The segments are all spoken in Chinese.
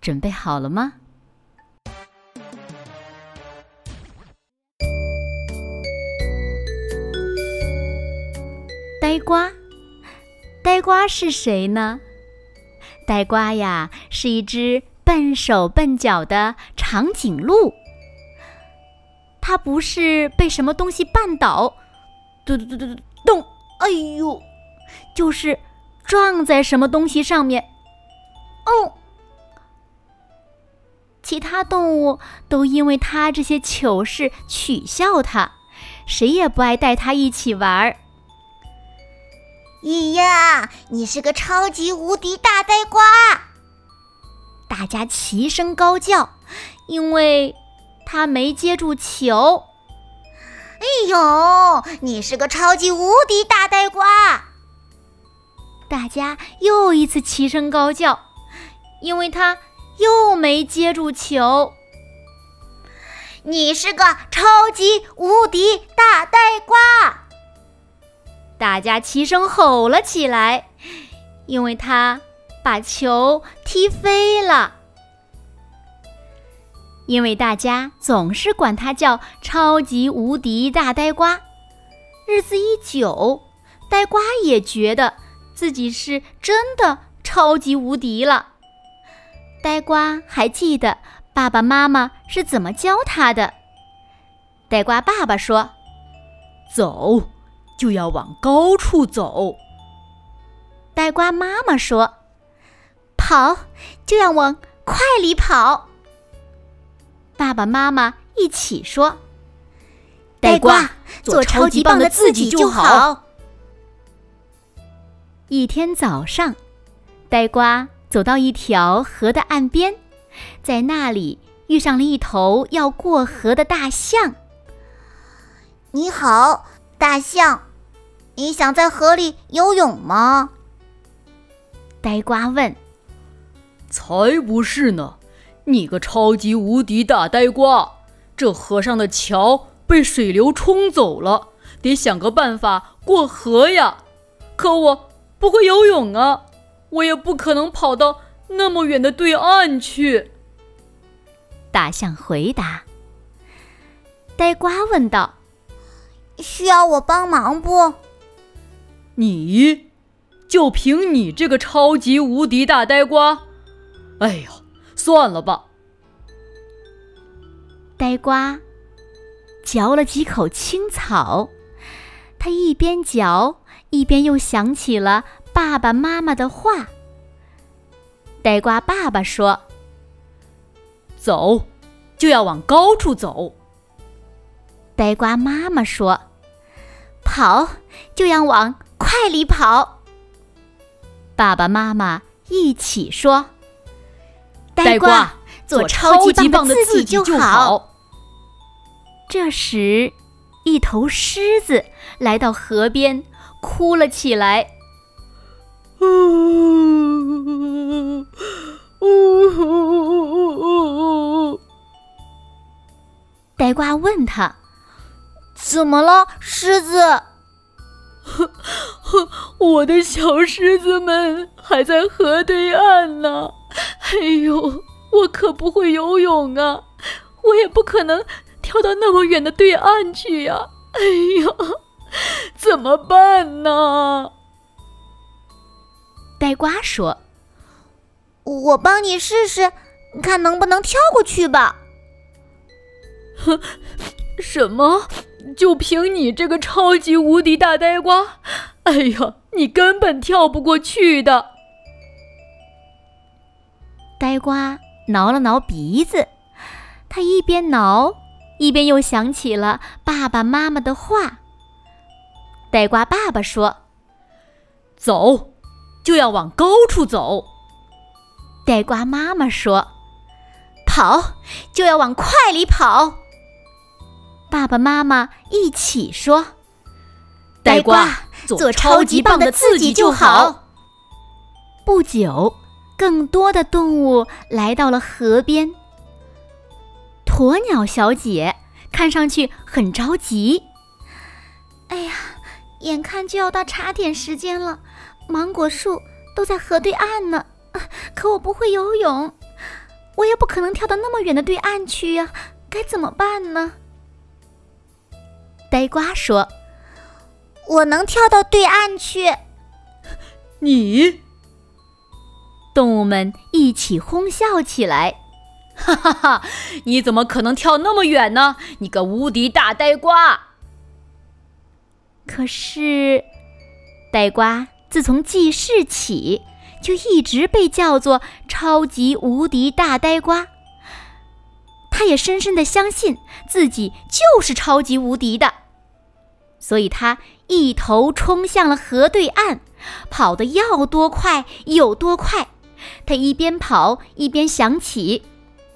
准备好了吗？呆瓜，呆瓜是谁呢？呆瓜呀，是一只笨手笨脚的长颈鹿。它不是被什么东西绊倒，咚咚咚咚咚，哎呦，就是撞在什么东西上面。哦，其他动物都因为他这些糗事取笑他，谁也不爱带他一起玩儿。咿呀，你是个超级无敌大呆瓜！大家齐声高叫，因为他没接住球。哎呦，你是个超级无敌大呆瓜！大家又一次齐声高叫。因为他又没接住球，你是个超级无敌大呆瓜！大家齐声吼了起来，因为他把球踢飞了。因为大家总是管他叫超级无敌大呆瓜，日子一久，呆瓜也觉得自己是真的超级无敌了。呆瓜还记得爸爸妈妈是怎么教他的。呆瓜爸爸说：“走，就要往高处走。”呆瓜妈妈说：“跑，就要往快里跑。”爸爸妈妈一起说：“呆瓜，做超级棒的自己就好。”一天早上，呆瓜。走到一条河的岸边，在那里遇上了一头要过河的大象。你好，大象，你想在河里游泳吗？呆瓜问。才不是呢！你个超级无敌大呆瓜，这河上的桥被水流冲走了，得想个办法过河呀。可我不会游泳啊。我也不可能跑到那么远的对岸去。大象回答。呆瓜问道：“需要我帮忙不？”你，就凭你这个超级无敌大呆瓜？哎呀，算了吧。呆瓜嚼了几口青草，他一边嚼，一边又想起了。爸爸妈妈的话。呆瓜爸爸说：“走，就要往高处走。”呆瓜妈妈说：“跑，就要往快里跑。”爸爸妈妈一起说：“呆瓜，做超级棒的自己就好。”这时，一头狮子来到河边，哭了起来。呜呜！呆瓜问他：“怎么了，狮子？”“ 我的小狮子们还在河对岸呢。哎呦，我可不会游泳啊，我也不可能跳到那么远的对岸去呀。哎呦，怎么办呢？”呆瓜说：“我帮你试试，看能不能跳过去吧。”“哼，什么？就凭你这个超级无敌大呆瓜？哎呀，你根本跳不过去的！”呆瓜挠了挠鼻子，他一边挠，一边又想起了爸爸妈妈的话。呆瓜爸爸说：“走。”就要往高处走。呆瓜妈妈说：“跑就要往快里跑。爸爸妈妈一起说：“呆瓜，做超级棒的自己就好。”不久，更多的动物来到了河边。鸵鸟小姐看上去很着急。哎呀，眼看就要到茶点时间了，芒果树都在河对岸呢。可我不会游泳，我也不可能跳到那么远的对岸去呀，该怎么办呢？呆瓜说：“我能跳到对岸去。”你？动物们一起哄笑起来。哈哈哈！你怎么可能跳那么远呢？你个无敌大呆瓜！可是，呆瓜自从记事起。就一直被叫做超级无敌大呆瓜。他也深深的相信自己就是超级无敌的，所以他一头冲向了河对岸，跑得要多快有多快。他一边跑一边想起，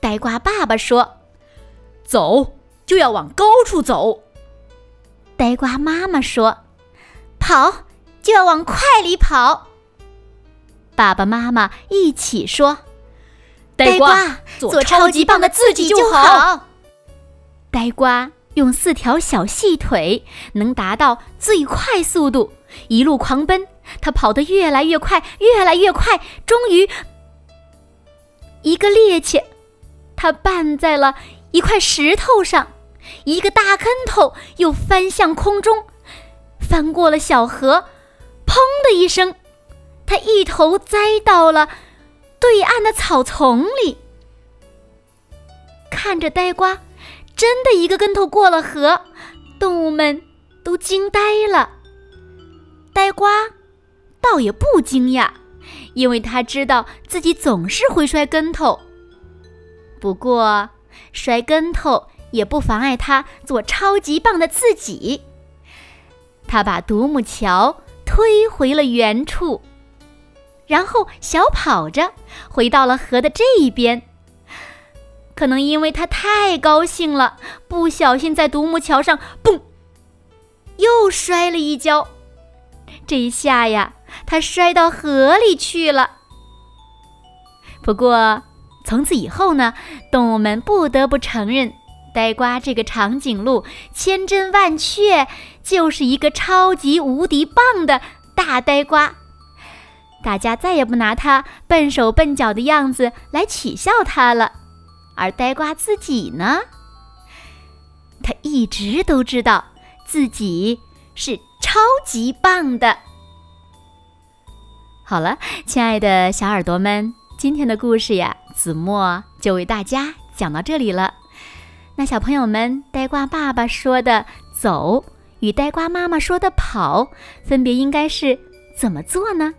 呆瓜爸爸说：“走就要往高处走。”呆瓜妈妈说：“跑就要往快里跑。”爸爸妈妈一起说：“呆瓜，做超级棒的自己就好。”呆瓜用四条小细腿能达到最快速度，一路狂奔。他跑得越来越快，越来越快，终于一个趔趄，他绊在了一块石头上，一个大跟头又翻向空中，翻过了小河，砰的一声。他一头栽到了对岸的草丛里，看着呆瓜真的一个跟头过了河，动物们都惊呆了。呆瓜倒也不惊讶，因为他知道自己总是会摔跟头。不过摔跟头也不妨碍他做超级棒的自己。他把独木桥推回了原处。然后小跑着回到了河的这一边。可能因为他太高兴了，不小心在独木桥上蹦，又摔了一跤。这一下呀，他摔到河里去了。不过从此以后呢，动物们不得不承认，呆瓜这个长颈鹿千真万确就是一个超级无敌棒的大呆瓜。大家再也不拿他笨手笨脚的样子来取笑他了，而呆瓜自己呢，他一直都知道自己是超级棒的。好了，亲爱的小耳朵们，今天的故事呀，子墨就为大家讲到这里了。那小朋友们，呆瓜爸爸说的“走”与呆瓜妈妈说的“跑”，分别应该是怎么做呢？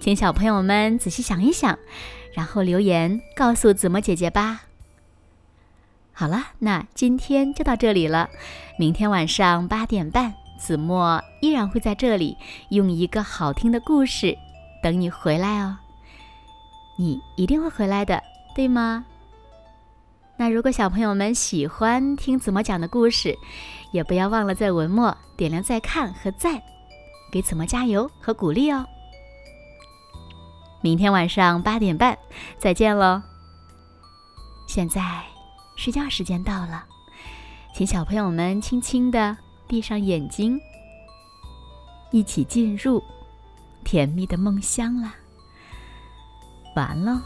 请小朋友们仔细想一想，然后留言告诉子墨姐姐吧。好了，那今天就到这里了。明天晚上八点半，子墨依然会在这里用一个好听的故事等你回来哦。你一定会回来的，对吗？那如果小朋友们喜欢听子墨讲的故事，也不要忘了在文末点亮再看和赞，给子墨加油和鼓励哦。明天晚上八点半，再见喽！现在睡觉时间到了，请小朋友们轻轻的闭上眼睛，一起进入甜蜜的梦乡啦！完了。